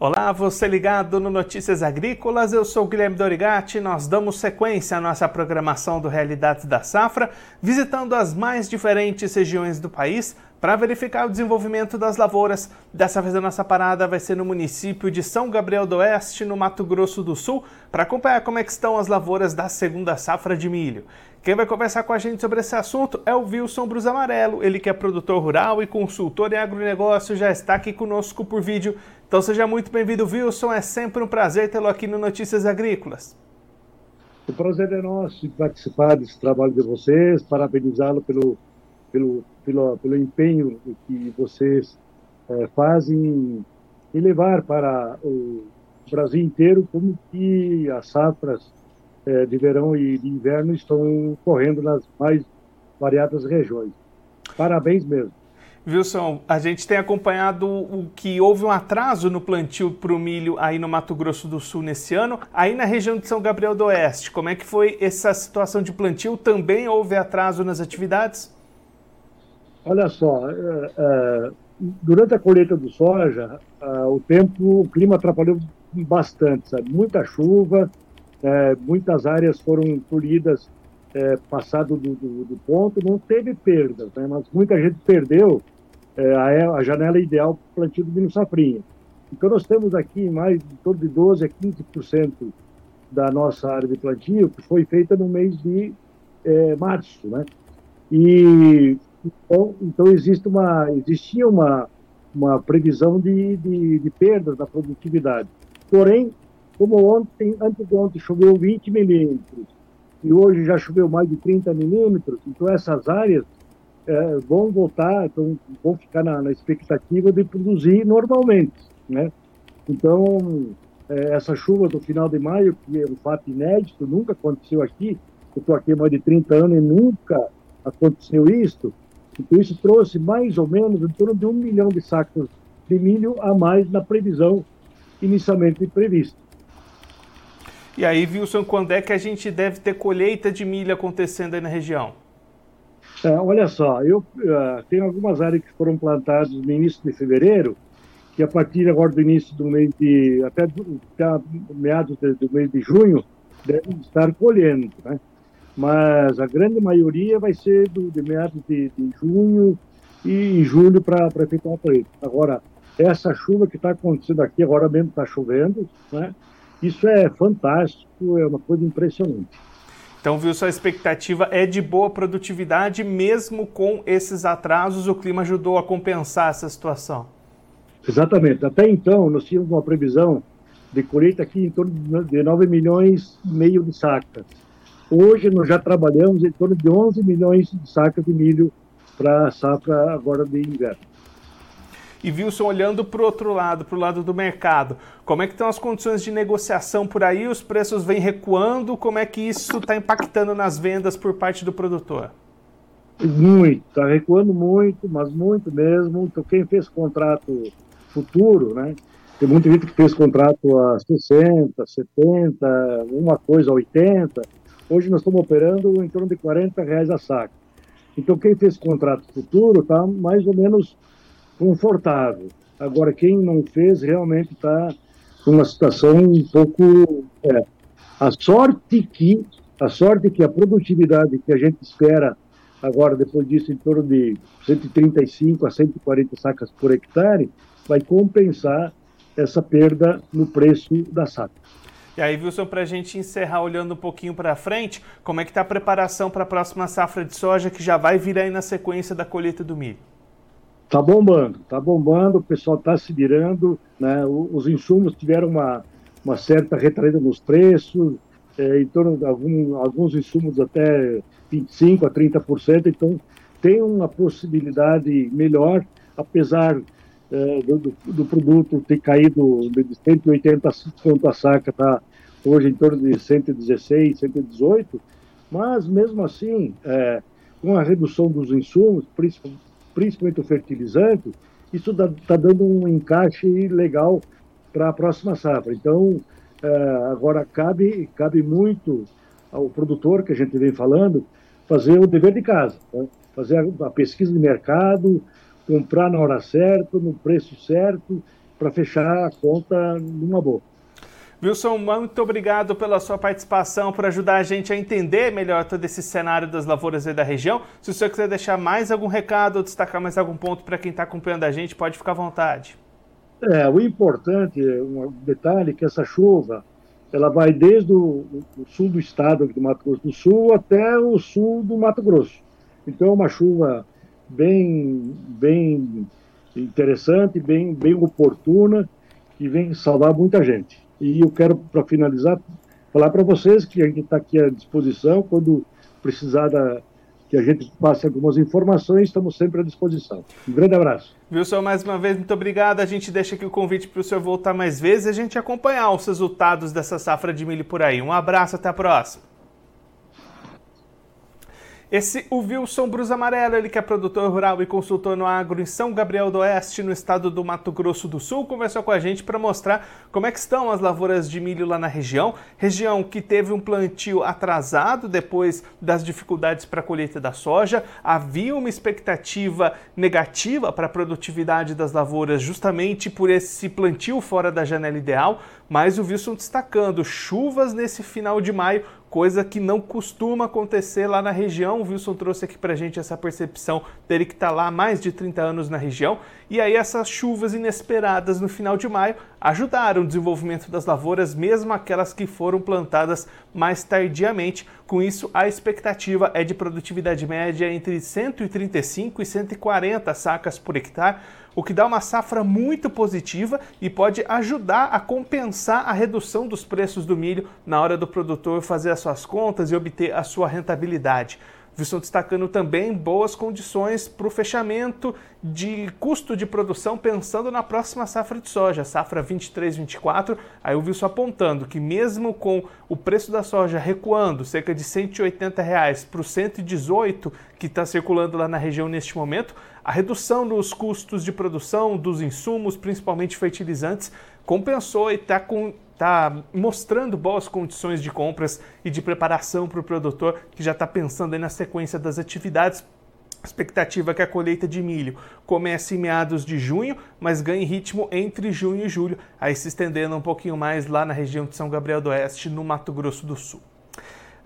Olá, você ligado no Notícias Agrícolas, eu sou Guilherme Dorigati. Nós damos sequência à nossa programação do Realidades da Safra, visitando as mais diferentes regiões do país para verificar o desenvolvimento das lavouras. Dessa vez a nossa parada vai ser no município de São Gabriel do Oeste, no Mato Grosso do Sul, para acompanhar como é estão as lavouras da segunda safra de milho. Quem vai conversar com a gente sobre esse assunto é o Wilson Brus Amarelo, ele que é produtor rural e consultor em agronegócio, já está aqui conosco por vídeo. Então seja muito bem-vindo, Wilson. É sempre um prazer tê-lo aqui no Notícias Agrícolas. O prazer é nosso de participar desse trabalho de vocês, parabenizá-lo pelo, pelo, pelo, pelo empenho que vocês é, fazem em levar para o Brasil inteiro como que as safras é, de verão e de inverno estão correndo nas mais variadas regiões. Parabéns mesmo. Wilson, a gente tem acompanhado o que houve um atraso no plantio para o milho aí no Mato Grosso do Sul nesse ano. Aí na região de São Gabriel do Oeste, como é que foi essa situação de plantio? Também houve atraso nas atividades? Olha só, é, é, durante a colheita do soja, é, o tempo, o clima atrapalhou bastante, sabe? Muita chuva, muitas áreas foram colhidas passado do, do, do, ponto, não teve perdas, né? mas muita gente perdeu é, a, a, janela ideal para o plantio do milho safrinha. Então, nós temos aqui mais de torno de 12% a 15% da nossa área de plantio que foi feita no mês de é, março, né? E então, então existe uma, existia uma, uma previsão de, de, de perda da produtividade. Porém, como ontem, antes de ontem choveu 20 milímetros e hoje já choveu mais de 30 milímetros, então essas áreas é, vão voltar, então, vão ficar na, na, expectativa de produzir normalmente, né? Então, é, essa chuva do final de maio, que é um fato inédito, nunca aconteceu aqui, eu estou aqui há mais de 30 anos e nunca aconteceu isso, então isso trouxe mais ou menos em torno de um milhão de sacos de milho a mais na previsão inicialmente prevista. E aí, Wilson, quando é que a gente deve ter colheita de milho acontecendo aí na região? É, olha só, eu uh, tenho algumas áreas que foram plantadas no início de fevereiro, que a partir agora do início do mês de, até, até meados de, do mês de junho, devem estar colhendo, né? Mas a grande maioria vai ser do, de meados de, de junho e julho para efetuar a colheita. Agora, essa chuva que está acontecendo aqui, agora mesmo está chovendo, né? Isso é fantástico, é uma coisa impressionante. Então, viu, sua expectativa é de boa produtividade, mesmo com esses atrasos, o clima ajudou a compensar essa situação. Exatamente. Até então, nós tínhamos uma previsão de colheita aqui em torno de 9 milhões e meio de sacas. Hoje, nós já trabalhamos em torno de 11 milhões de sacas de milho para a safra agora de inverno. E Wilson, olhando para o outro lado, para o lado do mercado, como é que estão as condições de negociação por aí? Os preços vêm recuando? Como é que isso está impactando nas vendas por parte do produtor? Muito, está recuando muito, mas muito mesmo. Então, quem fez contrato futuro, né? Tem muita gente que fez contrato a 60, 70, uma coisa a 80. Hoje nós estamos operando em torno de 40 reais a saco. Então, quem fez contrato futuro está mais ou menos confortável. Agora, quem não fez realmente está uma situação um pouco. É, a sorte que a sorte que a produtividade que a gente espera agora, depois disso, em torno de 135 a 140 sacas por hectare, vai compensar essa perda no preço da saca. E aí, Wilson, para a gente encerrar olhando um pouquinho para frente, como é que está a preparação para a próxima safra de soja que já vai vir aí na sequência da colheita do milho? Tá bombando, tá bombando, o pessoal está se virando, né? Os insumos tiveram uma, uma certa retraída nos preços, é, em torno de algum, alguns insumos até 25% a 30%, então tem uma possibilidade melhor, apesar é, do, do, produto ter caído de 180 quanto a saca, está hoje em torno de 116, 118, mas mesmo assim, é, com a redução dos insumos, principalmente o fertilizante, isso está tá dando um encaixe legal para a próxima safra. Então, é, agora cabe, cabe muito ao produtor, que a gente vem falando, fazer o dever de casa, né? fazer a, pesquisa de mercado, comprar na hora certa, no preço certo para fechar a conta numa boa. Wilson, muito obrigado pela sua participação, por ajudar a gente a entender melhor todo esse cenário das lavouras aí da região. Se o senhor quiser deixar mais algum recado ou destacar mais algum ponto para quem está acompanhando a gente, pode ficar à vontade. É, o importante, um detalhe, que essa chuva, ela vai desde o, o sul do estado do Mato Grosso do Sul até o sul do Mato Grosso. Então é uma chuva bem, bem interessante, bem, bem oportuna, que vem salvar muita gente. E eu quero, para finalizar, falar para vocês que a gente está aqui à disposição, quando precisar da, que a gente passe algumas informações, estamos sempre à disposição. Um grande abraço. Wilson, mais uma vez, muito obrigado. A gente deixa aqui o convite para o senhor voltar mais vezes e a gente acompanhar os resultados dessa safra de milho por aí. Um abraço, até a próxima. Esse, o Wilson Brus Amarelo, ele que é produtor rural e consultor no agro em São Gabriel do Oeste, no estado do Mato Grosso do Sul, conversou com a gente para mostrar como é que estão as lavouras de milho lá na região. Região que teve um plantio atrasado depois das dificuldades para a colheita da soja. Havia uma expectativa negativa para a produtividade das lavouras justamente por esse plantio fora da janela ideal, mas o Wilson destacando chuvas nesse final de maio coisa que não costuma acontecer lá na região. O Wilson trouxe aqui para gente essa percepção dele que está lá há mais de 30 anos na região. E aí essas chuvas inesperadas no final de maio ajudaram o desenvolvimento das lavouras, mesmo aquelas que foram plantadas mais tardiamente. Com isso, a expectativa é de produtividade média entre 135 e 140 sacas por hectare, o que dá uma safra muito positiva e pode ajudar a compensar a redução dos preços do milho na hora do produtor fazer as suas contas e obter a sua rentabilidade. Wilson destacando também boas condições para o fechamento de custo de produção pensando na próxima safra de soja, safra 23-24. Aí o Wilson apontando que mesmo com o preço da soja recuando cerca de 180 reais para o 118 que está circulando lá na região neste momento, a redução nos custos de produção dos insumos, principalmente fertilizantes, compensou e está com está mostrando boas condições de compras e de preparação para o produtor que já está pensando na sequência das atividades. Expectativa é que a colheita de milho comece em meados de junho, mas ganhe ritmo entre junho e julho, aí se estendendo um pouquinho mais lá na região de São Gabriel do Oeste, no Mato Grosso do Sul.